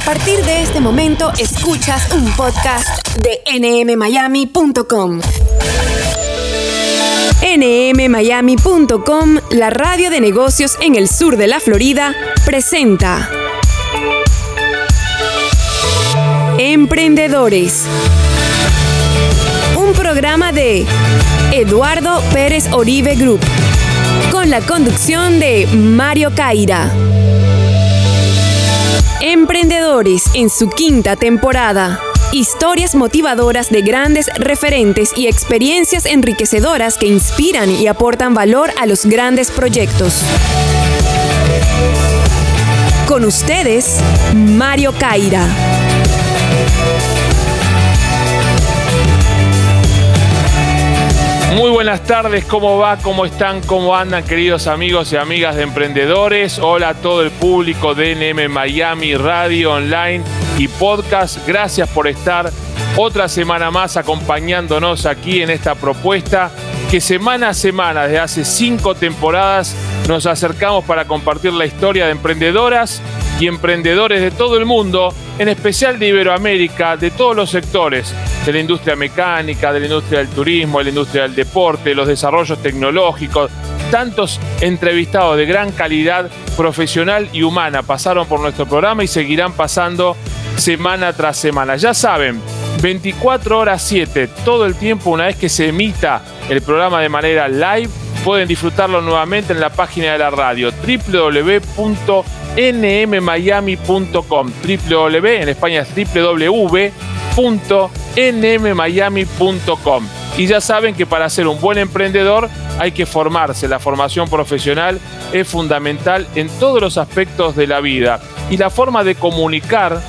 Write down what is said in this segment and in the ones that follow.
A partir de este momento escuchas un podcast de nmmiami.com. nmmiami.com, la radio de negocios en el sur de la Florida, presenta Emprendedores. Un programa de Eduardo Pérez Oribe Group, con la conducción de Mario Caira. Emprendedores en su quinta temporada. Historias motivadoras de grandes referentes y experiencias enriquecedoras que inspiran y aportan valor a los grandes proyectos. Con ustedes, Mario Caira. Muy buenas tardes, ¿cómo va? ¿Cómo están? ¿Cómo andan queridos amigos y amigas de emprendedores? Hola a todo el público de NM Miami Radio Online y Podcast. Gracias por estar otra semana más acompañándonos aquí en esta propuesta que semana a semana, desde hace cinco temporadas, nos acercamos para compartir la historia de emprendedoras y emprendedores de todo el mundo, en especial de Iberoamérica, de todos los sectores, de la industria mecánica, de la industria del turismo, de la industria del deporte, los desarrollos tecnológicos. Tantos entrevistados de gran calidad profesional y humana pasaron por nuestro programa y seguirán pasando semana tras semana. Ya saben, 24 horas 7, todo el tiempo, una vez que se emita el programa de manera live, pueden disfrutarlo nuevamente en la página de la radio www.nmmiami.com www en España es www.nmmiami.com y ya saben que para ser un buen emprendedor hay que formarse, la formación profesional es fundamental en todos los aspectos de la vida y la forma de comunicar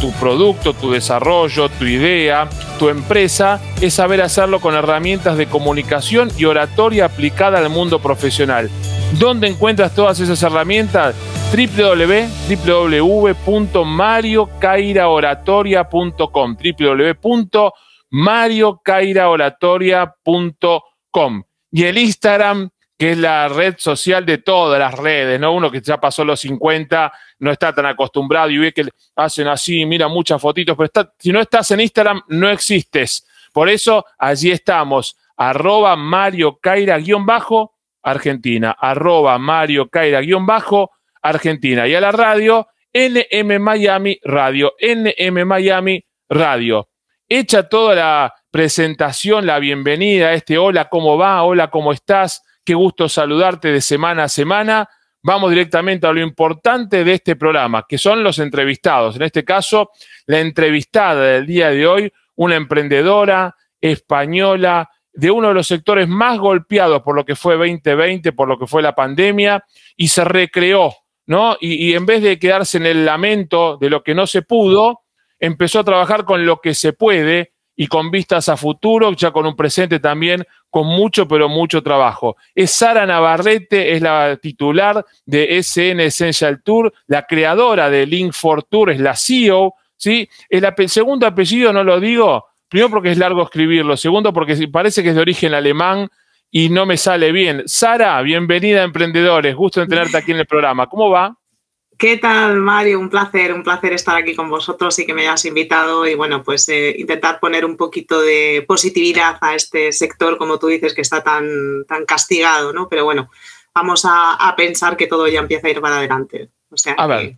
tu producto, tu desarrollo, tu idea, tu empresa, es saber hacerlo con herramientas de comunicación y oratoria aplicada al mundo profesional. ¿Dónde encuentras todas esas herramientas? www.mariocairaoratoria.com www.mariocairaoratoria.com y el Instagram que es la red social de todas las redes, ¿no? Uno que ya pasó los 50 no está tan acostumbrado y ve que hacen así, mira muchas fotitos, pero si no estás en Instagram, no existes. Por eso allí estamos, arroba Mario Caira guion bajo Argentina, arroba Mario Caira guion bajo Argentina. Y a la radio, NM Miami Radio, NM Miami Radio. Hecha toda la presentación, la bienvenida este hola, ¿cómo va? Hola, ¿cómo estás? Qué gusto saludarte de semana a semana. Vamos directamente a lo importante de este programa, que son los entrevistados. En este caso, la entrevistada del día de hoy, una emprendedora española de uno de los sectores más golpeados por lo que fue 2020, por lo que fue la pandemia, y se recreó, Y, en vez de quedarse en el lamento de lo que no se pudo, empezó a trabajar con lo que se puede y con vistas a futuro, ya con un presente también con mucho, pero mucho trabajo. Es Sara Navarrete, es la titular de SN Essential Tour, la creadora de Link for Tour, es la CEO, ¿sí? El, segundo apellido no lo digo, primero porque es largo escribirlo, segundo porque parece que es de origen alemán y no me sale bien. Sara, bienvenida a Emprendedores, gusto en tenerte aquí en el programa. ¿Cómo va? ¿Qué tal, Mario? Un placer, un placer estar aquí con vosotros y que me hayas invitado y bueno, pues eh, intentar poner un poquito de positividad a este sector, como tú dices, que está tan, tan castigado, ¿no? Pero bueno, vamos a, pensar que todo ya empieza a ir para adelante. O sea, a ver,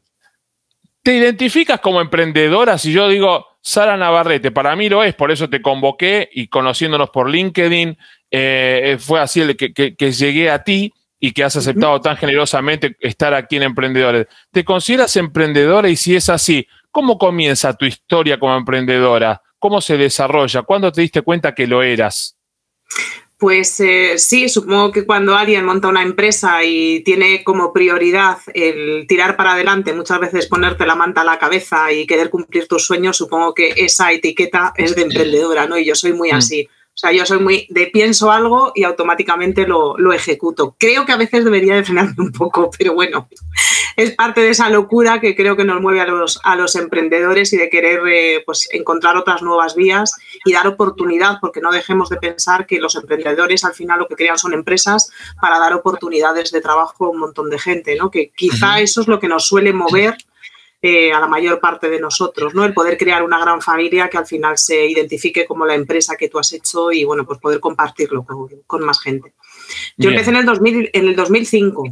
¿te identificas como emprendedora? Si yo digo Sara Navarrete, para mí lo es, por eso te convoqué y conociéndonos por LinkedIn, eh, fue así el que, que llegué a ti y que has aceptado tan generosamente estar aquí en Emprendedores. ¿Te consideras emprendedora y si es así, cómo comienza tu historia como emprendedora? ¿Cómo se desarrolla? ¿Cuándo te diste cuenta que lo eras? Pues eh, sí, supongo que cuando alguien monta una empresa y tiene como prioridad el tirar para adelante, muchas veces ponerte la manta a la cabeza y querer cumplir tus sueños, supongo que esa etiqueta es de emprendedora, ¿no? Y yo soy muy mm. O sea, yo soy muy de pienso algo y automáticamente lo, ejecuto. Creo que a veces debería de frenarme un poco, pero bueno, es parte de esa locura que creo que nos mueve a los, a los emprendedores y de querer eh, pues, encontrar otras nuevas vías y dar oportunidad, porque no dejemos de pensar que los emprendedores al final lo que crean son empresas para dar oportunidades de trabajo a un montón de gente, ¿no? Que quizá eso es lo que nos suele mover eh, a la mayor parte de nosotros, ¿no? El poder crear una gran familia que al final se identifique como la empresa que tú has hecho y, bueno, pues poder compartirlo con, más gente. Yo empecé en el, 2000, en el 2005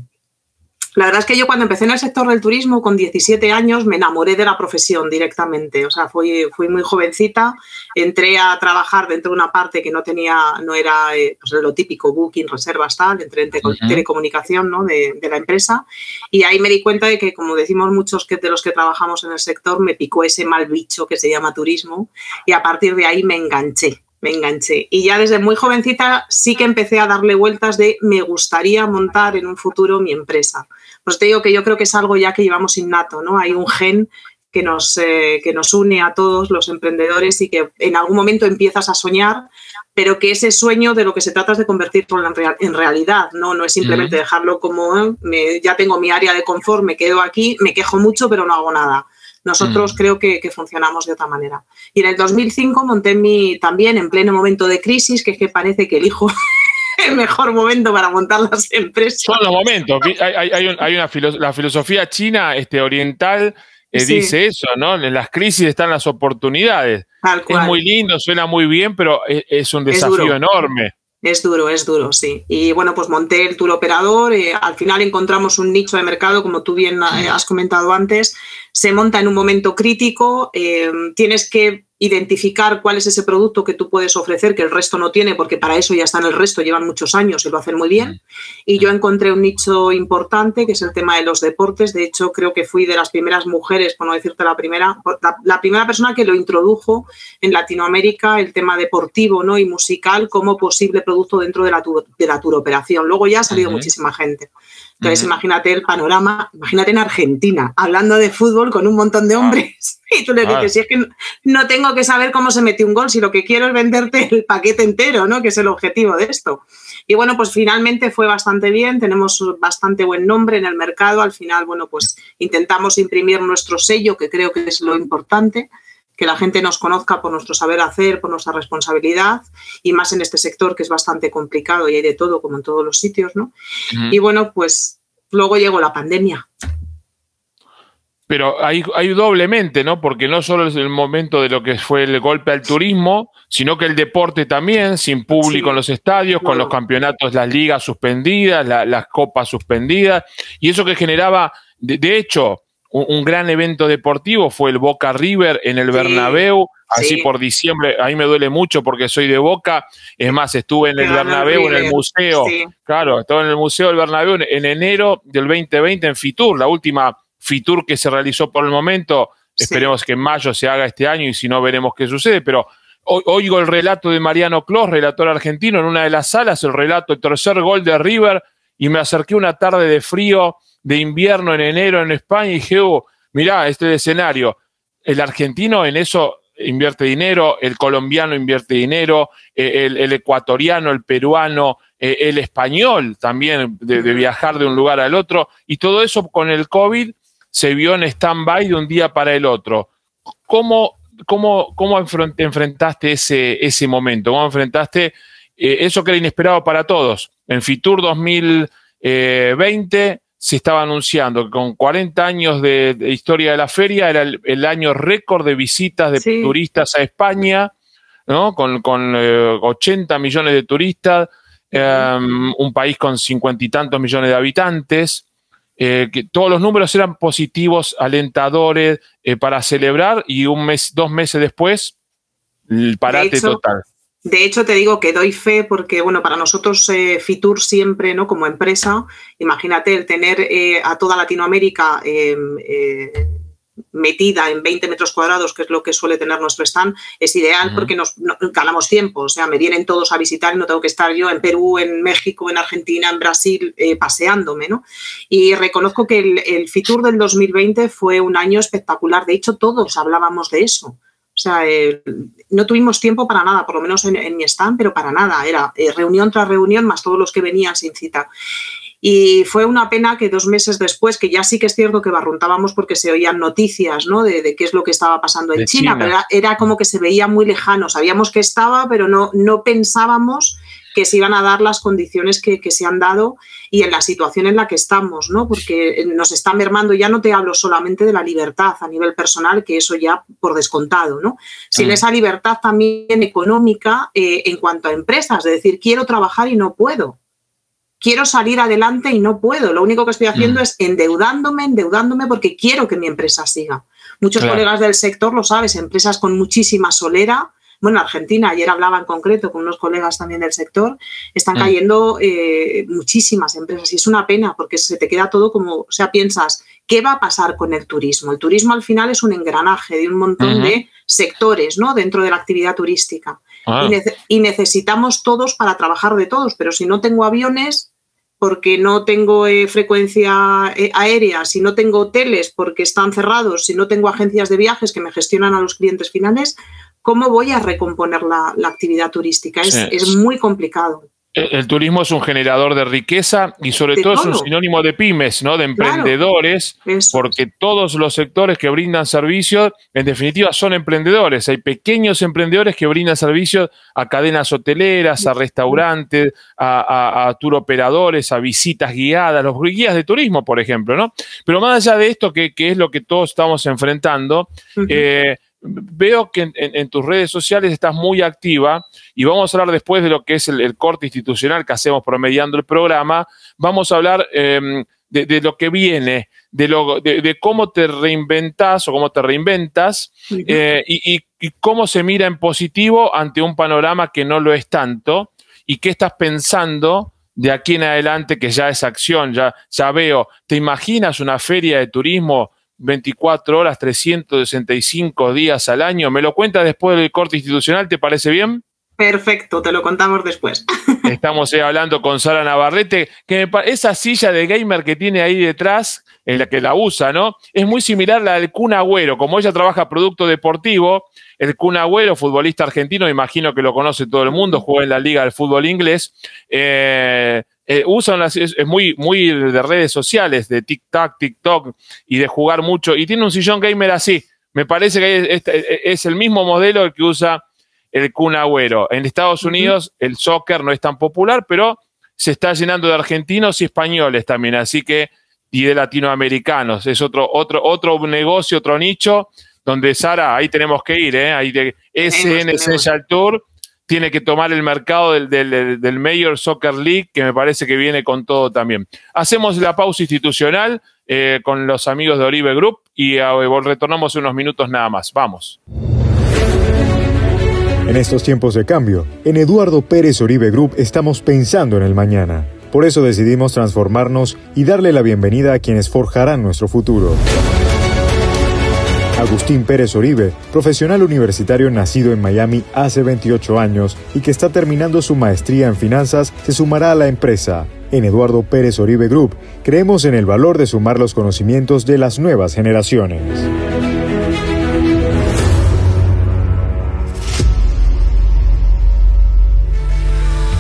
la verdad es que yo cuando empecé en el sector del turismo con 17 años me enamoré de la profesión directamente. O sea, fui, fui muy jovencita, entré a trabajar dentro de una parte que no tenía, no era eh, pues lo típico, booking, reservas, tal, entré en telecomunicación ¿no? de, de, la empresa y ahí me di cuenta de que, como decimos muchos que de los que trabajamos en el sector, me picó ese mal bicho que se llama turismo y a partir de ahí me enganché me enganché. Y ya desde muy jovencita sí que empecé a darle vueltas de me gustaría montar en un futuro mi empresa. Pues te digo que yo creo que es algo ya que llevamos innato, ¿no? Hay un gen que nos, eh, que nos une a todos los emprendedores y que en algún momento empiezas a soñar, pero que ese sueño de lo que se trata es de convertirlo en, en realidad, ¿no? No es simplemente dejarlo como eh, ya tengo mi área de confort, me quedo aquí, me quejo mucho, pero no hago nada. Nosotros mm. creo que, funcionamos de otra manera. Y en el 2005 monté mi, también en pleno momento de crisis, que es que parece que elijo el mejor momento para montar las empresas. Son los momentos. Hay, una la filosofía china este, oriental eh, dice eso, ¿no? En las crisis están las oportunidades. Es muy lindo, suena muy bien, pero es, un desafío enorme. Es duro, es duro, sí. Y bueno, pues monté el tour operador. Eh, al final encontramos un nicho de mercado, como tú bien eh, has comentado antes. Se monta en un momento crítico. Eh, tienes que identificar cuál es ese producto que tú puedes ofrecer que el resto no tiene, porque para eso ya están el resto, llevan muchos años y lo hacen muy bien. Y yo encontré un nicho importante, que es el tema de los deportes. De hecho, creo que fui de las primeras mujeres, por no decirte la primera, la, primera persona que lo introdujo en Latinoamérica, el tema deportivo ¿no? y musical como posible producto dentro de la, de la turoperación. Luego ya ha salido muchísima gente. Entonces, imagínate el panorama, imagínate en Argentina, hablando de fútbol con un montón de hombres. Y tú le dices, si es que no tengo que saber cómo se metió un gol, si lo que quiero es venderte el paquete entero, ¿no? Que es el objetivo de esto. Y bueno, pues finalmente fue bastante bien, tenemos bastante buen nombre en el mercado. Al final, bueno, pues intentamos imprimir nuestro sello, que creo que es lo importante que la gente nos conozca por nuestro saber hacer, por nuestra responsabilidad y más en este sector que es bastante complicado y hay de todo, como en todos los sitios, ¿no? Y bueno, pues luego llegó la pandemia. Pero hay, hay, doblemente, ¿no? Porque no solo es el momento de lo que fue el golpe al turismo, sino que el deporte también, sin público en los estadios, con los campeonatos, las ligas suspendidas, las copas suspendidas, y eso que generaba, de hecho, un, gran evento deportivo fue el Boca River en el Bernabéu, así por diciembre, ahí me duele mucho porque soy de Boca, es más, estuve en el Bernabéu, en el museo, claro, estuve en el museo del Bernabéu en, enero del 2020 en Fitur, la última Fitur que se realizó por el momento, esperemos que en mayo se haga este año y si no veremos qué sucede, pero oigo el relato de Mariano Clos, relator argentino, en una de las salas, el relato, el tercer gol de River, y me acerqué una tarde de frío de invierno en enero en España y dije, oh, mirá, este escenario. El argentino en eso invierte dinero, el colombiano invierte dinero, eh, el, ecuatoriano, el peruano, eh, el español también de, viajar de un lugar al otro. Y todo eso con el COVID se vio en stand-by de un día para el otro. ¿Cómo, cómo, cómo enfrentaste ese, ese momento? ¿Cómo enfrentaste eh, eso que era inesperado para todos? En Fitur 2020 se estaba anunciando que con 40 años de, historia de la feria era el, año récord de visitas de turistas a España, ¿no? con, con 80 eh, millones de turistas, em, un país con cincuenta y tantos millones de habitantes. Eh, que todos los números eran positivos, alentadores eh, para celebrar y un mes, dos meses después, el parate total. De hecho, te digo que doy fe porque, bueno, para nosotros eh, Fitur siempre, ¿no? Como empresa, imagínate el tener eh, a toda Latinoamérica em, metida en 20 metros cuadrados, que es lo que suele tener nuestro stand, es ideal porque nos, ganamos tiempo. O sea, me vienen todos a visitar y no tengo que estar yo en Perú, en México, en Argentina, en Brasil, paseándome, ¿no? Y reconozco que el, el Fitur del 2020 fue un año espectacular. De hecho, todos hablábamos de eso. O sea, eh, no tuvimos tiempo para nada, por lo menos en, mi stand, pero para nada. Era eh, reunión tras reunión, más todos los que venían sin cita. Y fue una pena que dos meses después, que ya sí que es cierto que barruntábamos porque se oían noticias ¿no? de, qué es lo que estaba pasando en China, pero era, como que se veía muy lejano. Sabíamos que estaba, pero no, no pensábamos que se iban a dar las condiciones que, se han dado y en la situación en la que estamos, ¿no? Porque nos está mermando, ya no te hablo solamente de la libertad a nivel personal, que eso ya por descontado, ¿no? Sino mm. esa libertad también económica eh, en cuanto a empresas, de decir, quiero trabajar y no puedo quiero salir adelante y no puedo. Lo único que estoy haciendo mm. es endeudándome, endeudándome porque quiero que mi empresa siga. Muchos colegas del sector lo sabes, empresas con muchísima solera. Bueno, Argentina, ayer hablaba en concreto con unos colegas también del sector, están mm. cayendo eh, muchísimas empresas y es una pena porque se te queda todo como, o sea, piensas, ¿qué va a pasar con el turismo? El turismo al final es un engranaje de un montón de sectores ¿no? dentro de la actividad turística. Ah. y, necesitamos todos para trabajar de todos, pero si no tengo aviones, porque no tengo eh, frecuencia eh, aérea, si no tengo hoteles porque están cerrados, si no tengo agencias de viajes que me gestionan a los clientes finales, ¿cómo voy a recomponer la, actividad turística? es muy complicado. El, turismo es un generador de riqueza y sobre todo, es un sinónimo de pymes, ¿no? De emprendedores, porque todos los sectores que brindan servicios, en definitiva, son emprendedores. Hay pequeños emprendedores que brindan servicios a cadenas hoteleras, a restaurantes, a, a, tour operadores, a visitas guiadas, los guías de turismo, por ejemplo, ¿no? Pero más allá de esto, que, es lo que todos estamos enfrentando, veo que en, tus redes sociales estás muy activa y vamos a hablar después de lo que es el, corte institucional que hacemos promediando el programa. Vamos a hablar em, de, lo que viene, de, lo, de, cómo te reinventas o cómo te reinventas eh, y, cómo se mira en positivo ante un panorama que no lo es tanto y qué estás pensando de aquí en adelante que ya es acción, ya, ya veo. ¿Te imaginas una feria de turismo? 24 horas, 365 días al año. ¿Me lo cuenta después del corte institucional? ¿Te parece bien? Perfecto, te lo contamos después. Estamos eh, hablando con Sara Navarrete, que esa silla de gamer que tiene ahí detrás, en la que la usa, ¿no? Es muy similar a la del Kun Agüero. Como ella trabaja producto deportivo, el Kun Agüero, futbolista argentino, imagino que lo conoce todo el mundo, juega en la Liga del Fútbol Inglés. Eh, eh, usan las, es, muy, muy de redes sociales, de TikTok, TikTok y de jugar mucho. Y tiene un sillón gamer así. Me parece que es, es el mismo modelo que usa el Kun Agüero. En Estados Unidos el soccer no es tan popular, pero se está llenando de argentinos y españoles también, así que, y de latinoamericanos. Es otro, otro, otro negocio, otro nicho, donde Sara, ahí tenemos que ir, ¿eh? Ahí de SN Essential Tour tiene que tomar el mercado del, Major Soccer League, que me parece que viene con todo también. Hacemos la pausa institucional eh, con los amigos de Oribe Group y eh, retornamos unos minutos nada más. Vamos. En estos tiempos de cambio, en Eduardo Pérez Oribe Group estamos pensando en el mañana. Por eso decidimos transformarnos y darle la bienvenida a quienes forjarán nuestro futuro. Agustín Pérez Oribe, profesional universitario nacido en Miami hace 28 años y que está terminando su maestría en finanzas, se sumará a la empresa. En Eduardo Pérez Oribe Group creemos en el valor de sumar los conocimientos de las nuevas generaciones.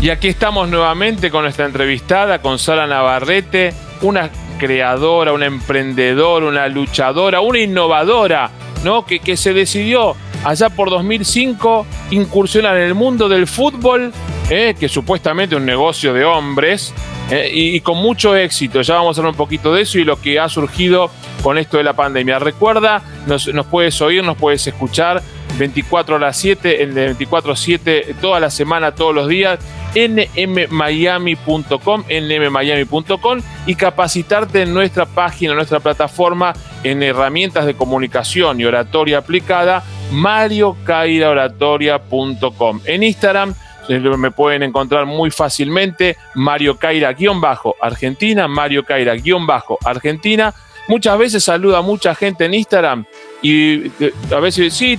Y aquí estamos nuevamente con nuestra entrevistada, con Sara Navarrete, una creadora, una emprendedora, una luchadora, una innovadora, ¿no? Que, que se decidió allá por 2005 incursionar en el mundo del fútbol, ¿eh? que supuestamente es un negocio de hombres, ¿eh? y, con mucho éxito. Ya vamos a hablar un poquito de eso y lo que ha surgido con esto de la pandemia. Recuerda, nos, puedes oír, nos puedes escuchar 24 horas 7, el de 24-7, toda la semana, todos los días nmmiami.com, nmmiami.com y capacitarte en nuestra página, en nuestra plataforma en herramientas de comunicación y oratoria aplicada, mariocairaoratoria.com. En Instagram me pueden encontrar muy fácilmente Mario Caira-Argentina, Mario Caira-Argentina. Muchas veces saluda a mucha gente en Instagram y eh, a veces sí,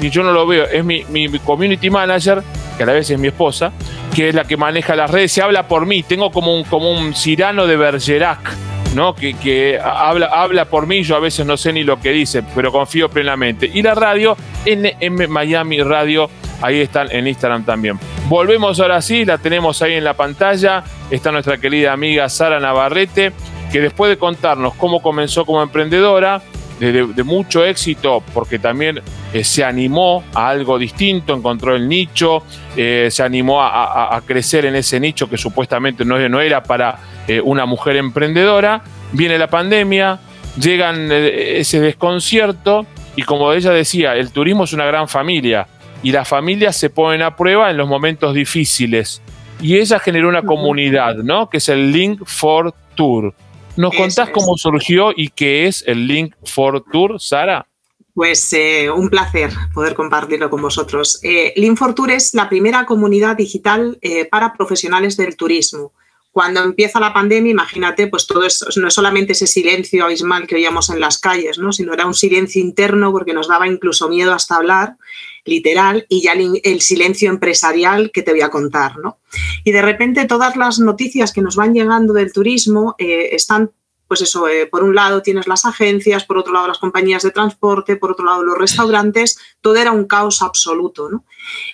y yo no lo veo, es mi, mi, community manager, que a la vez es mi esposa, que es la que maneja las redes, se habla por mí, tengo como un, como un Cirano de Bergerac, ¿no? Que, que, habla, habla por mí, yo a veces no sé ni lo que dice, pero confío plenamente. Y la radio, NM Miami Radio, ahí están en Instagram también. Volvemos ahora sí, la tenemos ahí en la pantalla, está nuestra querida amiga Sara Navarrete, que después de contarnos cómo comenzó como emprendedora, de, mucho éxito, porque también eh, se animó a algo distinto, encontró el nicho, eh, se animó a, crecer en ese nicho que supuestamente no, no era para una mujer emprendedora. Viene la pandemia, llegan ese desconcierto y como ella decía, el turismo es una gran familia y las familias se ponen a prueba en los momentos difíciles. Y ella generó una comunidad, ¿no? Que es el Link for Tour. ¿Nos contás cómo surgió y qué es el Link for Tour, Sara? Pues eh, un placer poder compartirlo con vosotros. Eh, Link for Tour es la primera comunidad digital eh, para profesionales del turismo. Cuando empieza la pandemia, imagínate, pues todo eso, no es solamente ese silencio abismal que oíamos en las calles, ¿no? sino era un silencio interno porque nos daba incluso miedo hasta hablar, literal, y ya el, silencio empresarial que te voy a contar. ¿no? Y de repente todas las noticias que nos van llegando del turismo eh, están pues eso, eh, por un lado tienes las agencias, por otro lado las compañías de transporte, por otro lado los restaurantes, todo era un caos absoluto. ¿no?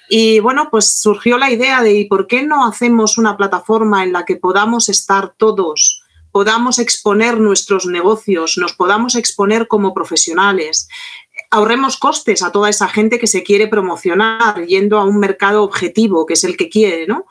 Y bueno, pues surgió la idea de, ¿y por qué no hacemos una plataforma en la que podamos estar todos? podamos exponer nuestros negocios, nos podamos exponer como profesionales, ahorremos costes a toda esa gente que se quiere promocionar yendo a un mercado objetivo, que es el que quiere, ¿no?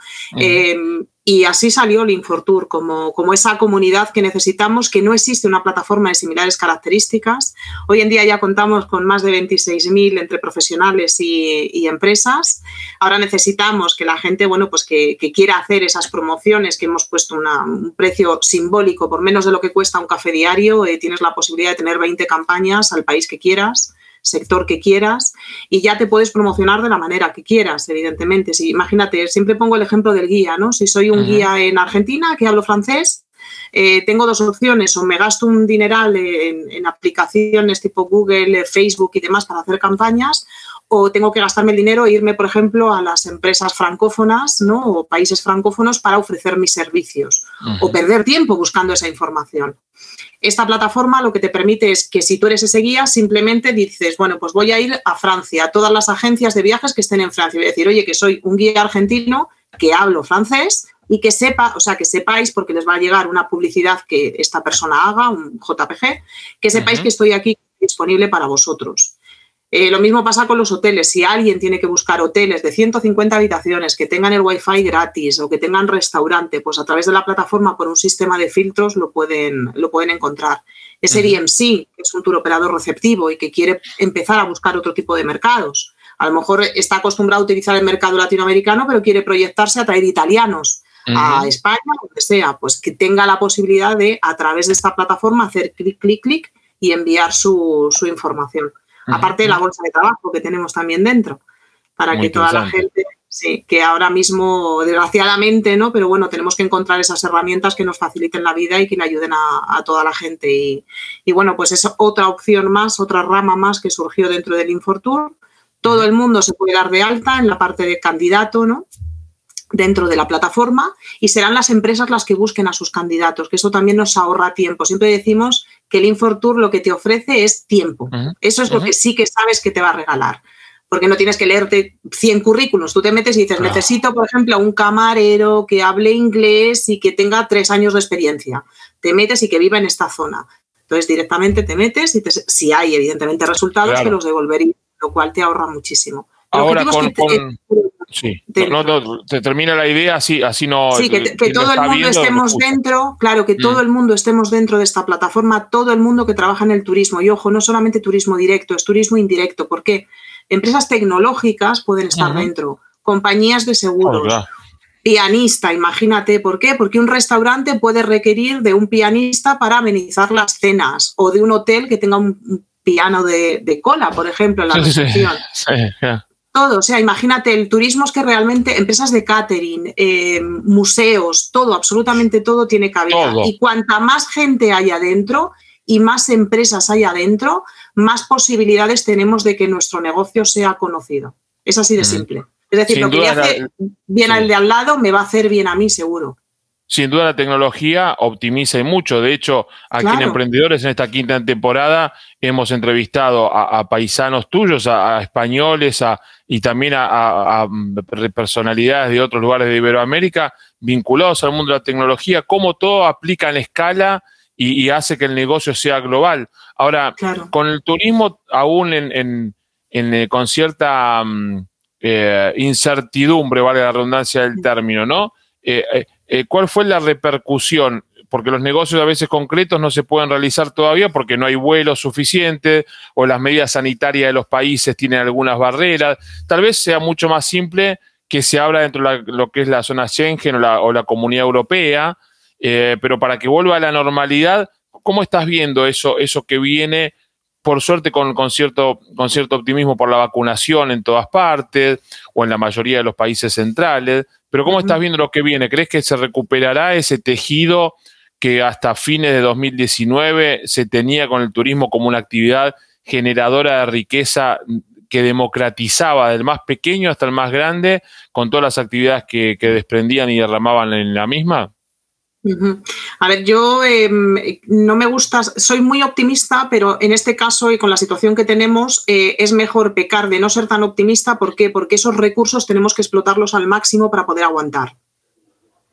Y así salió el Infortur, como, como esa comunidad que necesitamos, que no existe una plataforma de similares características. Hoy en día ya contamos con más de 26.000 entre profesionales y, empresas. Ahora necesitamos que la gente, bueno, pues que, quiera hacer esas promociones, que hemos puesto un precio simbólico por menos de lo que cuesta un café diario. Eh, tienes la posibilidad de tener 20 campañas al país que quieras sector que quieras y ya te puedes promocionar de la manera que quieras, evidentemente. Si, imagínate, siempre pongo el ejemplo del guía, ¿no? Si soy un guía en Argentina que hablo francés, eh, tengo dos opciones, o me gasto un dineral en, aplicaciones tipo Google, Facebook y demás para hacer campañas, o tengo que gastarme el dinero e irme, por ejemplo, a las empresas francófonas ¿no? o países francófonos para ofrecer mis servicios, o perder tiempo buscando esa información. Esta plataforma lo que te permite es que si tú eres ese guía, simplemente dices, bueno, pues voy a ir a Francia, a todas las agencias de viajes que estén en Francia. Voy a decir, oye, que soy un guía argentino que hablo francés y que sepa, o sea, que sepáis, porque les va a llegar una publicidad que esta persona haga, un JPG, que sepáis que estoy aquí disponible para vosotros. Eh, lo mismo pasa con los hoteles. Si alguien tiene que buscar hoteles de 150 habitaciones que tengan el wifi gratis o que tengan restaurante, pues a través de la plataforma por un sistema de filtros lo pueden, lo pueden encontrar. Ese DMC, que es un tour operador receptivo y que quiere empezar a buscar otro tipo de mercados. A lo mejor está acostumbrado a utilizar el mercado latinoamericano, pero quiere proyectarse a traer italianos a España, o que sea, pues que tenga la posibilidad de, a través de esta plataforma, hacer clic, clic, clic y enviar su, su información aparte de la bolsa de trabajo que tenemos también dentro, para que toda la gente, sí, que ahora mismo, desgraciadamente, ¿no? Pero bueno, tenemos que encontrar esas herramientas que nos faciliten la vida y que le ayuden a, toda la gente. Y, bueno, pues es otra opción más, otra rama más que surgió dentro del Infortour. Todo el mundo se puede dar de alta en la parte de candidato, ¿no? Dentro de la plataforma y serán las empresas las que busquen a sus candidatos, que eso también nos ahorra tiempo. Siempre decimos que el Infortour lo que te ofrece es tiempo. Eso es lo que sí que sabes que te va a regalar. Porque no tienes que leerte 100 currículos. Tú te metes y dices, necesito, por ejemplo, un camarero que hable inglés y que tenga tres años de experiencia. Te metes y que viva en esta zona. Entonces, directamente te metes y si hay, evidentemente, resultados, te los devolverías, lo cual te ahorra muchísimo. Ahora, con, Sí, no, no, te termina la idea, así, así no. Sí, que, todo el mundo estemos dentro, claro, que todo mm. el mundo estemos dentro de esta plataforma, todo el mundo que trabaja en el turismo. Y ojo, no solamente turismo directo, es turismo indirecto, porque empresas tecnológicas pueden estar dentro, compañías de seguros. Pianista, imagínate, ¿por qué? Porque un restaurante puede requerir de un pianista para amenizar las cenas o de un hotel que tenga un piano de, cola, por ejemplo, en la recepción. Sí, todo, o sea, imagínate, el turismo es que realmente empresas de catering, eh, museos, todo, absolutamente todo tiene cabida. Y cuanta más gente hay adentro y más empresas hay adentro, más posibilidades tenemos de que nuestro negocio sea conocido. Es así de mm. simple. Es decir, lo que le hace bien al de al lado me va a hacer bien a mí, seguro sin duda la tecnología optimiza mucho. De hecho, aquí en Emprendedores, en esta quinta temporada, hemos entrevistado a, paisanos tuyos, a, españoles y también a, personalidades de otros lugares de Iberoamérica vinculados al mundo de la tecnología, cómo todo aplica en escala y, hace que el negocio sea global. Ahora, con el turismo aún en, en, con cierta mm, incertidumbre, vale la redundancia del término, ¿no? ¿Cuál fue la repercusión porque los negocios a veces concretos no se pueden realizar todavía porque no hay vuelos suficientes o las medidas sanitarias de los países tienen algunas barreras. Tal vez sea mucho más simple que se abra dentro de lo que es la zona Schengen o la, comunidad europea, eh, pero para que vuelva a la normalidad, ¿cómo estás viendo eso, eso que viene? Por suerte con, cierto, con cierto optimismo por la vacunación en todas partes o en la mayoría de los países centrales, pero ¿cómo estás viendo lo que viene? ¿Crees que se recuperará ese tejido que hasta fines de 2019 se tenía con el turismo como una actividad generadora de riqueza que democratizaba del más pequeño hasta el más grande, con todas las actividades que, desprendían y derramaban en la misma? A ver, yo em, no me gusta, soy muy optimista, pero en este caso y con la situación que tenemos, eh, es mejor pecar de no ser tan optimista. ¿Por qué? Porque esos recursos tenemos que explotarlos al máximo para poder aguantar.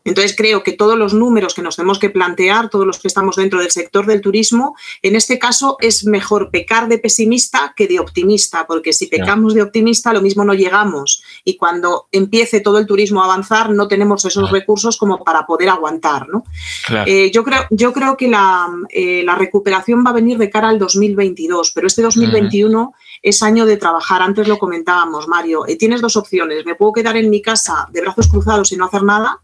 Entonces creo que todos los números que nos tenemos que plantear, todos los que estamos dentro del sector del turismo, en este caso es mejor pecar de pesimista que de optimista, porque si pecamos de optimista lo mismo no llegamos y cuando empiece todo el turismo a avanzar no tenemos esos recursos como para poder aguantar. ¿no? Eh, yo, creo, yo creo que eh, la, recuperación va a venir de cara al 2022, pero este 2021 es año de trabajar. Antes lo comentábamos, Mario. Eh, tienes dos opciones. Me puedo quedar en mi casa de brazos cruzados y no hacer nada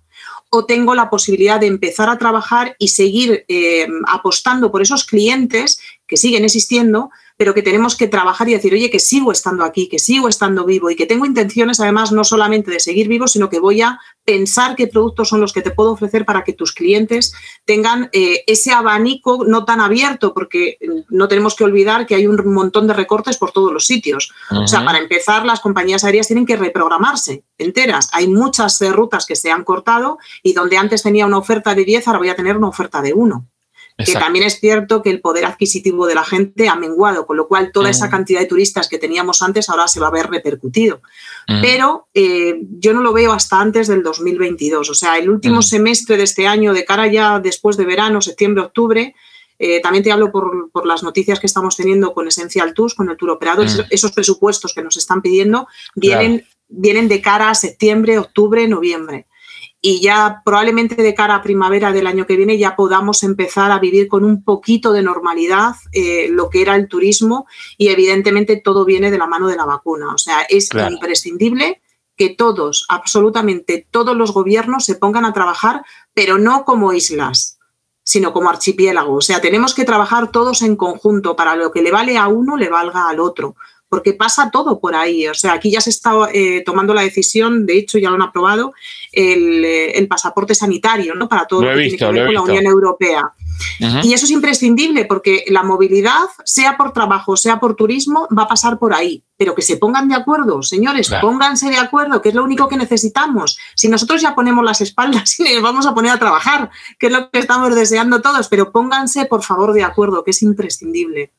o tengo la posibilidad de empezar a trabajar y seguir eh, apostando por esos clientes que siguen existiendo, pero que tenemos que trabajar y decir, oye, que sigo estando aquí, que sigo estando vivo y que tengo intenciones además no solamente de seguir vivo, sino que voy a pensar qué productos son los que te puedo ofrecer para que tus clientes tengan eh, ese abanico no tan abierto, porque no tenemos que olvidar que hay un montón de recortes por todos los sitios. O sea, para empezar, las compañías aéreas tienen que reprogramarse enteras. Hay muchas rutas que se han cortado y donde antes tenía una oferta de 10, ahora voy a tener una oferta de 1 que también es cierto que el poder adquisitivo de la gente ha menguado, con lo cual toda esa mm. cantidad de turistas que teníamos antes ahora se va a ver repercutido. Mm. Pero eh, yo no lo veo hasta antes del 2022, o sea, el último mm. semestre de este año, de cara ya después de verano, septiembre, octubre, eh, también te hablo por, por, las noticias que estamos teniendo con Essential Tours, con el tour operador, esos presupuestos que nos están pidiendo vienen, vienen de cara a septiembre, octubre, noviembre y ya probablemente de cara a primavera del año que viene ya podamos empezar a vivir con un poquito de normalidad eh, lo que era el turismo y evidentemente todo viene de la mano de la vacuna. O sea, es imprescindible que todos, absolutamente todos los gobiernos se pongan a trabajar, pero no como islas, sino como archipiélago. O sea, tenemos que trabajar todos en conjunto para lo que le vale a uno, le valga al otro porque pasa todo por ahí. O sea, aquí ya se está eh, tomando la decisión, de hecho ya lo han aprobado, el, eh, pasaporte sanitario, ¿no? Para todo lo, que tiene que ver con la Unión Europea. Y eso es imprescindible porque la movilidad, sea por trabajo, sea por turismo, va a pasar por ahí. Pero que se pongan de acuerdo, señores, pónganse de acuerdo, que es lo único que necesitamos. Si nosotros ya ponemos las espaldas y nos vamos a poner a trabajar, que es lo que estamos deseando todos, pero pónganse por favor de acuerdo, que es imprescindible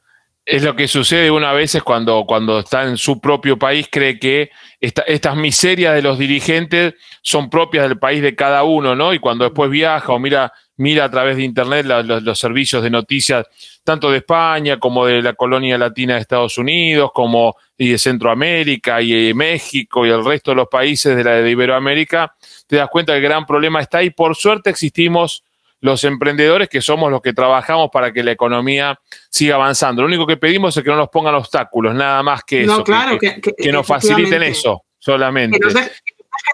es lo que sucede una vez cuando, cuando está en su propio país, cree que estas miserias de los dirigentes son propias del país de cada uno, ¿no? Y cuando después viaja o mira, mira a través de Internet los, servicios de noticias, tanto de España como de la colonia latina de Estados Unidos, como y de Centroamérica y de México y el resto de los países de la de Iberoamérica, te das cuenta que el gran problema está ahí. Por suerte existimos los emprendedores que somos los que trabajamos para que la economía siga avanzando. Lo único que pedimos es que no nos pongan obstáculos, nada más que eso. Claro, que, que, nos faciliten eso solamente. Que nos dejen,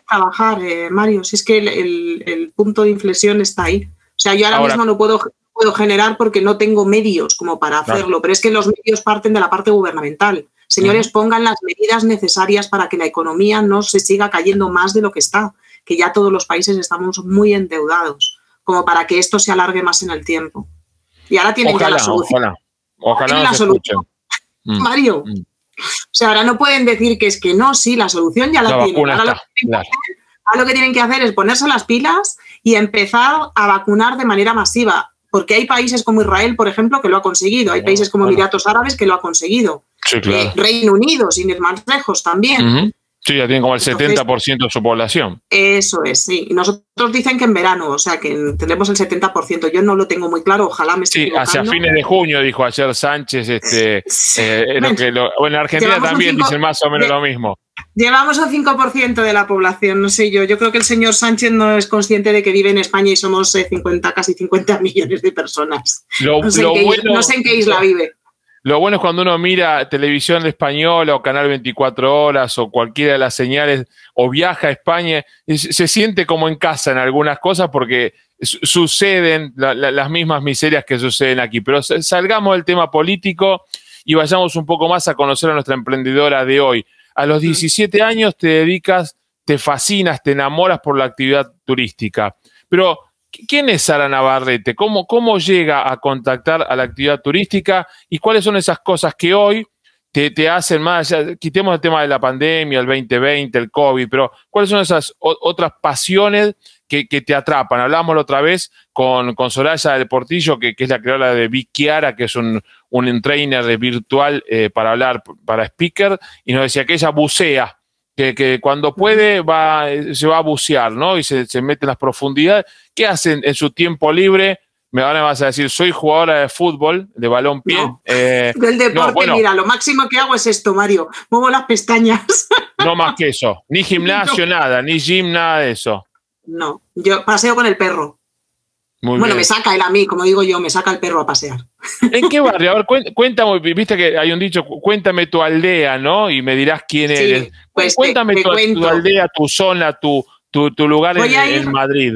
trabajar, eh, Mario, si es que el, punto de inflexión está ahí. O sea, yo ahora, mismo no puedo, puedo generar porque no tengo medios como para hacerlo, pero es que los medios parten de la parte gubernamental. Señores, pongan las medidas necesarias para que la economía no se siga cayendo más de lo que está, que ya todos los países estamos muy endeudados como para que esto se alargue más en el tiempo. Y ahora tienen ya la solución. Ojalá, ojalá la solución. Mm, Mario. Mm. O sea, ahora no pueden decir que es que no, sí, la solución ya la, tienen. Ahora lo, que tienen que hacer es ponerse las pilas y empezar a vacunar de manera masiva. Porque hay países como Israel, por ejemplo, que lo ha conseguido. Hay países como Emiratos Árabes que lo ha conseguido. Eh, Reino Unido, sin ir más lejos, también. Sí, ya tienen como el 70% de su población. Eso es, sí. Y nosotros dicen que en verano, o sea, que tenemos el 70%. Yo no lo tengo muy claro, ojalá me esté Sí, hacia fines de junio, dijo ayer Sánchez. Este, eh, bueno, en Argentina también dicen más o menos lo mismo. Llevamos un 5% de la población, no sé yo. Yo creo que el señor Sánchez no es consciente de que vive en España y somos 50, eh, casi 50 millones de personas. no, sé no sé en qué isla vive. Lo bueno es cuando uno mira televisión española o Canal 24 Horas o cualquiera de las señales o viaja a España, se siente como en casa en algunas cosas porque suceden las mismas miserias que suceden aquí. Pero salgamos del tema político y vayamos un poco más a conocer a nuestra emprendedora de hoy. A los 17 años te dedicas, te fascinas, te enamoras por la actividad turística. Pero ¿Quién es Sara Navarrete? ¿Cómo, ¿Cómo llega a contactar a la actividad turística? ¿Y cuáles son esas cosas que hoy te, hacen más? quitemos el tema de la pandemia, el 2020, el COVID, pero ¿cuáles son esas otras pasiones que, te atrapan? Hablámoslo otra vez con, con Soraya del Portillo, que, es la creadora de Big Kiara, que es un, un trainer virtual eh, para hablar, para speaker, y nos decía que ella bucea que, cuando puede va, se va a bucear, ¿no? Y se, mete en las profundidades. ¿Qué hacen en su tiempo libre? Me van a vas a decir, soy jugadora de fútbol, de balón pie. Eh, Del deporte, mira, lo máximo que hago es esto, Mario. Muevo las pestañas. No más que eso. Ni gimnasio, nada, ni gym, nada de eso. No, yo paseo con el perro bueno, me saca él a mí, como digo yo, me saca el perro a pasear. ¿En qué barrio? A ver, cuéntame, viste que hay un dicho, cuéntame tu aldea, ¿no? Y me dirás quién eres. Pues cuéntame tu, aldea, tu zona, tu, tu, lugar en, Madrid.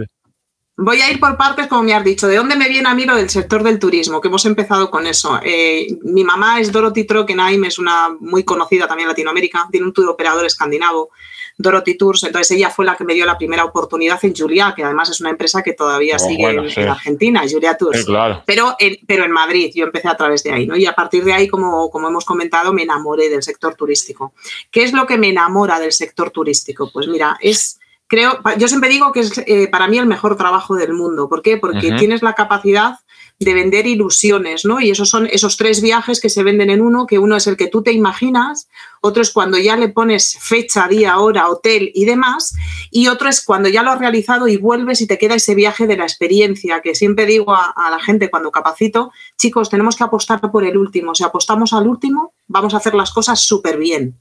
Voy a ir por partes, como me has dicho. ¿De dónde me viene a mí lo del sector del turismo? Que hemos empezado con eso. Eh, mi mamá es Dorothy Trockenheim, es una muy conocida también en Latinoamérica, tiene un tour operador escandinavo. Dorothy Tours, entonces ella fue la que me dio la primera oportunidad en Julia, que además es una empresa que todavía oh, sigue en, Argentina, Julia Tours. pero, en, pero en Madrid, yo empecé a través de ahí, ¿no? Y a partir de ahí, como, como hemos comentado, me enamoré del sector turístico. ¿Qué es lo que me enamora del sector turístico? Pues mira, es creo, yo siempre digo que es eh, para mí el mejor trabajo del mundo. ¿Por qué? Porque tienes la capacidad de vender ilusiones, ¿no? Y esos son esos tres viajes que se venden en uno, que uno es el que tú te imaginas, otro es cuando ya le pones fecha, día, hora, hotel y demás, y otro es cuando ya lo has realizado y vuelves y te queda ese viaje de la experiencia, que siempre digo a, la gente cuando capacito, chicos, tenemos que apostar por el último, si apostamos al último, vamos a hacer las cosas súper bien,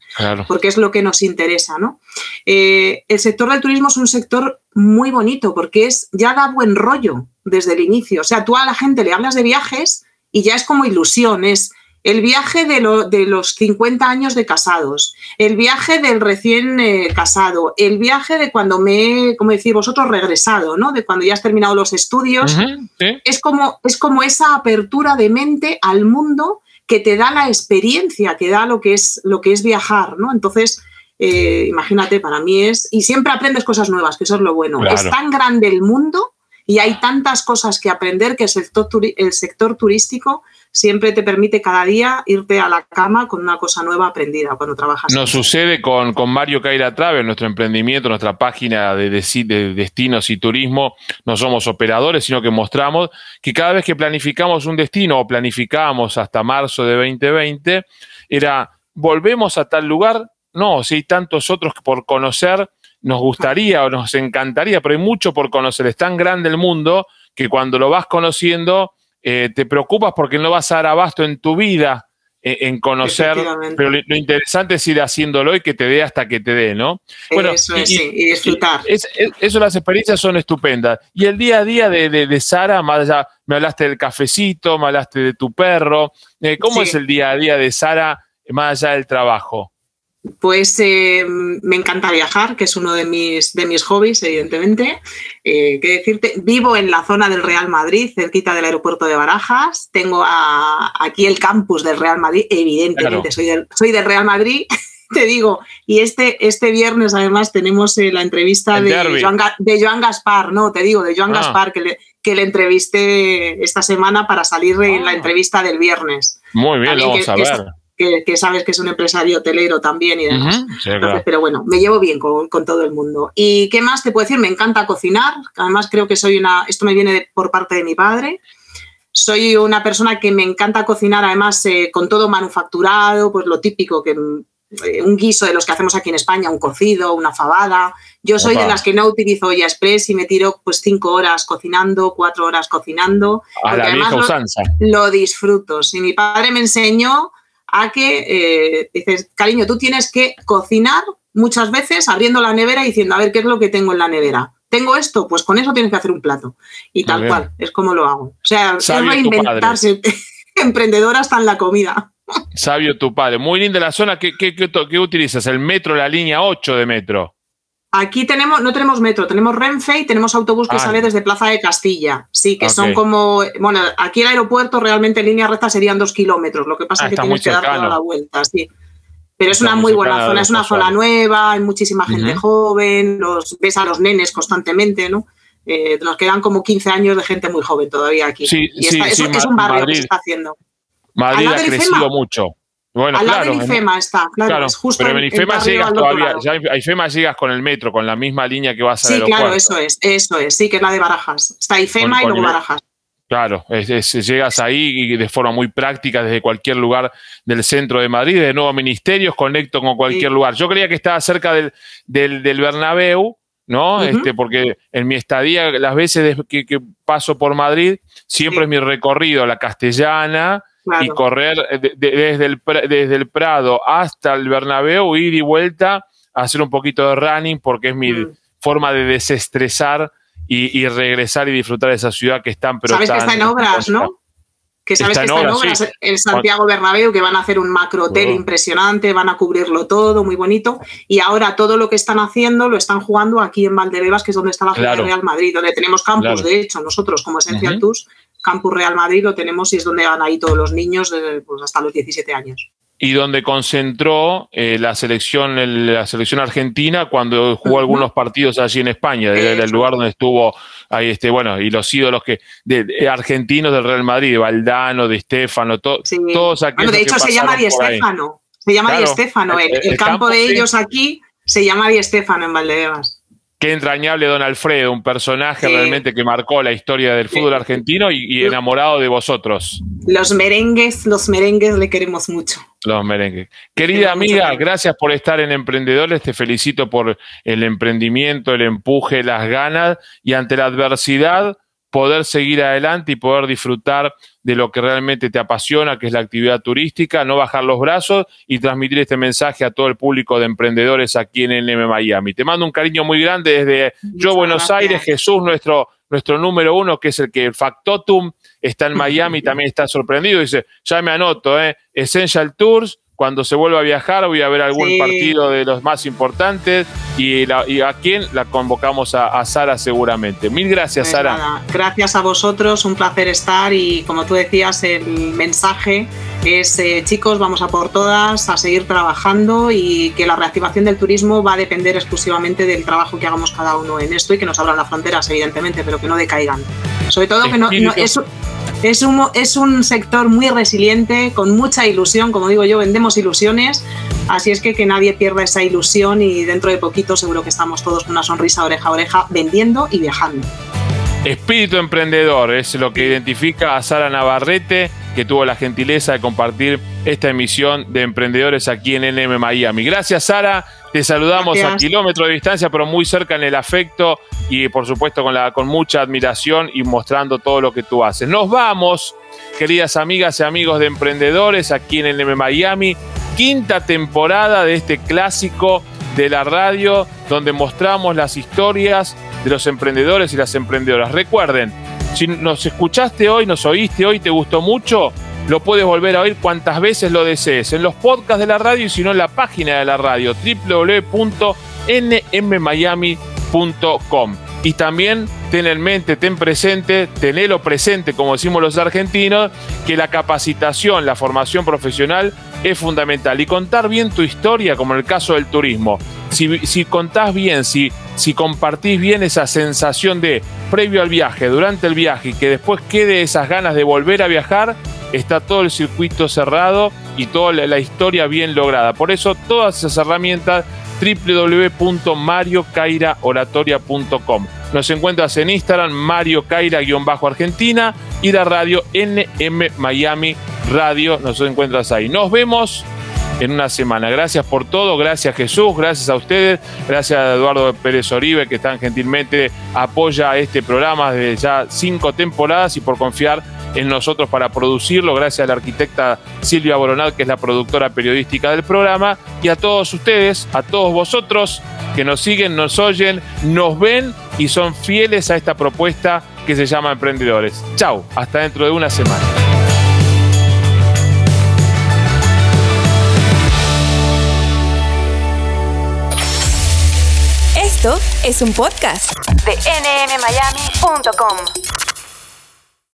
porque es lo que nos interesa, ¿no? Eh, el sector del turismo es un sector muy bonito porque es ya da buen rollo desde el inicio. O sea, tú a la gente le hablas de viajes y ya es como ilusión, es el viaje de, de los 50 años de casados, el viaje del recién eh, casado, el viaje de cuando me, como decir vosotros, regresado, ¿no? De cuando ya has terminado los estudios. es, como, es como esa apertura de mente al mundo que te da la experiencia, que da lo que es, lo que es viajar, ¿no? Entonces, eh, imagínate, para mí es, y siempre aprendes cosas nuevas, que eso es lo bueno. Es tan grande el mundo y hay tantas cosas que aprender que el sector, el sector turístico siempre te permite cada día irte a la cama con una cosa nueva aprendida cuando trabajas. Nos sucede con, con Mario Caira Travel, nuestro emprendimiento, nuestra página de, de, destinos y turismo. No somos operadores, sino que mostramos que cada vez que planificamos un destino o planificamos hasta marzo de 2020, era volvemos a tal lugar, no, si hay tantos otros por conocer, nos gustaría o nos encantaría, pero hay mucho por conocer. Es tan grande el mundo que cuando lo vas conociendo eh, te preocupas porque no vas a dar abasto en tu vida eh, en conocer, pero lo, interesante es ir haciéndolo y que te dé hasta que te dé, ¿no? Bueno, eso y, sí, y disfrutar. eso, las experiencias son estupendas. Y el día a día de, de, Sara, más allá, me hablaste del cafecito, me hablaste de tu perro. Eh, ¿Cómo es el día a día de Sara más allá del trabajo? Pues eh, me encanta viajar, que es uno de mis, de mis hobbies, evidentemente. Eh, ¿Qué decirte? Vivo en la zona del Real Madrid, cerquita del aeropuerto de Barajas. Tengo aquí el campus del Real Madrid, evidentemente, soy, del, soy del Real Madrid. te digo, y este, este viernes además tenemos eh, la entrevista de Joan, de Joan, Gaspar, no, te digo, de Joan ah. Gaspar, que le, que le entrevisté esta semana para salir en la ah. entrevista del viernes. Muy bien, lo vamos a ver que, sabes que es un empresario hotelero también y demás. pero bueno, me llevo bien con, todo el mundo. ¿Y qué más te puedo decir? Me encanta cocinar. Además, creo que soy una. Esto me viene por parte de mi padre. Soy una persona que me encanta cocinar, además, eh, con todo manufacturado, pues lo típico, que eh, un guiso de los que hacemos aquí en España, un cocido, una fabada. Yo soy de las que no utilizo olla express y me tiro pues cinco horas cocinando, cuatro horas cocinando. A la vieja usanza. Lo, disfruto. Si mi padre me enseñó a que, eh, dices, cariño, tú tienes que cocinar muchas veces abriendo la nevera y diciendo, a ver, ¿qué es lo que tengo en la nevera? ¿Tengo esto? Pues con eso tienes que hacer un plato. Y tal cual, es como lo hago. O sea, es reinventarse. Emprendedora hasta en la comida. Sabio tu padre. Muy linda la zona. ¿Qué, qué, utilizas? ¿El metro, la línea 8 de metro? Aquí tenemos, no tenemos metro, tenemos Renfe y tenemos autobús que ah. sale desde Plaza de Castilla. Sí, que son como. Bueno, aquí el aeropuerto realmente en línea recta serían dos kilómetros. Lo que pasa ah, es que tienes que dar toda la vuelta, sí. Pero es una muy buena zona, es una zona nueva, hay muchísima gente joven, los, ves a los nenes constantemente, ¿no? Eh, nos quedan como 15 años de gente muy joven todavía aquí. Sí, y sí, es, un barrio que se está haciendo. Madrid ha crecido mucho. Bueno, Al lado claro, IFEMA está, claro, es justo pero en IFEMA llegas todavía, ya IFEMA llegas con el metro, con la misma línea que vas a Sí, claro, eso es, eso es, sí, que es la de Barajas. Está IFEMA y luego Barajas. Claro, llegas ahí de forma muy práctica desde cualquier lugar del centro de Madrid, de nuevo ministerios, conecto con cualquier lugar. Yo creía que estaba cerca del, del, del Bernabéu, ¿no? este, porque en mi estadía, las veces que, paso por Madrid, siempre es mi recorrido, la castellana, y correr desde, el, desde el Prado hasta el Bernabéu, ir y vuelta, hacer un poquito de running, porque es mi mm. forma de desestresar y, regresar y disfrutar de esa ciudad que están pero Sabes que está en obras, ¿no? Que sabes que está en obras en Santiago Bernabéu, que van a hacer un macro hotel impresionante, van a cubrirlo todo, muy bonito. Y ahora todo lo que están haciendo lo están jugando aquí en Valdebebas, que es donde está la claro. Real Madrid, donde tenemos campus, de hecho, nosotros como Essential uh Campus Real Madrid lo tenemos y es donde van ahí todos los niños pues, hasta los 17 años. Y donde concentró eh, la selección la selección argentina cuando jugó algunos partidos allí en España, el lugar donde estuvo ahí este bueno y los ídolos que de, argentinos del Real Madrid, Valdano, de Estefano, todos aquellos bueno, de hecho se llama Di Estefano, se llama Di Estefano, el, campo, de ellos aquí se llama Di Estefano en Valdebebas. Qué entrañable Don Alfredo, un personaje realmente que marcó la historia del fútbol argentino y, enamorado de vosotros. Los merengues, los merengues le queremos mucho. Los merengues. Querida amiga, gracias por estar en Emprendedores. Te felicito por el emprendimiento, el empuje, las ganas y ante la adversidad poder seguir adelante y poder disfrutar de lo que realmente te apasiona, que es la actividad turística, no bajar los brazos y transmitir este mensaje a todo el público de emprendedores aquí en NM Miami. Te mando un cariño muy grande desde Yo Buenos Aires, Jesús, nuestro, nuestro número uno, que es el que el Factotum está en Miami, también está sorprendido, dice, ya me anoto, ¿eh? Essential Tours, cuando se vuelva a viajar voy a ver algún partido de los más importantes y, a quién la convocamos a, Sara seguramente. Mil gracias, pues Sara. gracias a vosotros, un placer estar y como tú decías, el mensaje es eh, chicos, vamos a por todas, a seguir trabajando y que la reactivación del turismo va a depender exclusivamente del trabajo que hagamos cada uno en esto y que nos abran las fronteras, evidentemente, pero que no decaigan. Sobre todo que no, no eso, es un, es un sector muy resiliente, con mucha ilusión, como digo yo, vendemos ilusiones, así es que que nadie pierda esa ilusión y dentro de poquito seguro que estamos todos con una sonrisa oreja a oreja vendiendo y viajando. Espíritu emprendedor es lo que identifica a Sara Navarrete, que tuvo la gentileza de compartir esta emisión de emprendedores aquí en NM Miami. Gracias, Sara. Te saludamos a kilómetros de distancia, pero muy cerca en el afecto y por supuesto con, la, con mucha admiración y mostrando todo lo que tú haces. Nos vamos, queridas amigas y amigos de emprendedores, aquí en NM Miami, quinta temporada de este clásico de la radio donde mostramos las historias de los emprendedores y las emprendedoras. Recuerden, si nos escuchaste hoy, nos oíste hoy, te gustó mucho, lo puedes volver a oír cuantas veces lo desees, en los podcasts de la radio y si no en la página de la radio, www.nmmiami.com. Y también ten en mente, ten presente, tenelo presente, como decimos los argentinos, que la capacitación, la formación profesional es fundamental. Y contar bien tu historia, como en el caso del turismo. Si, si contás bien, si, si compartís bien esa sensación de previo al viaje, durante el viaje, y que después quede esas ganas de volver a viajar, está todo el circuito cerrado y toda la, historia bien lograda. Por eso todas esas herramientas www.mariocairaoratoria.com. Nos encuentras en Instagram Mario Caira-Argentina y la radio NM Miami Radio. Nos encuentras ahí. Nos vemos en una semana. Gracias por todo, gracias Jesús, gracias a ustedes, gracias a Eduardo Pérez Oribe que tan gentilmente apoya este programa desde ya cinco temporadas y por confiar en nosotros para producirlo, gracias a la arquitecta Silvia Boronat, que es la productora periodística del programa, y a todos ustedes, a todos vosotros que nos siguen, nos oyen, nos ven y son fieles a esta propuesta que se llama Emprendedores. Chau, hasta dentro de una semana. Esto es un podcast de nmmiami.com.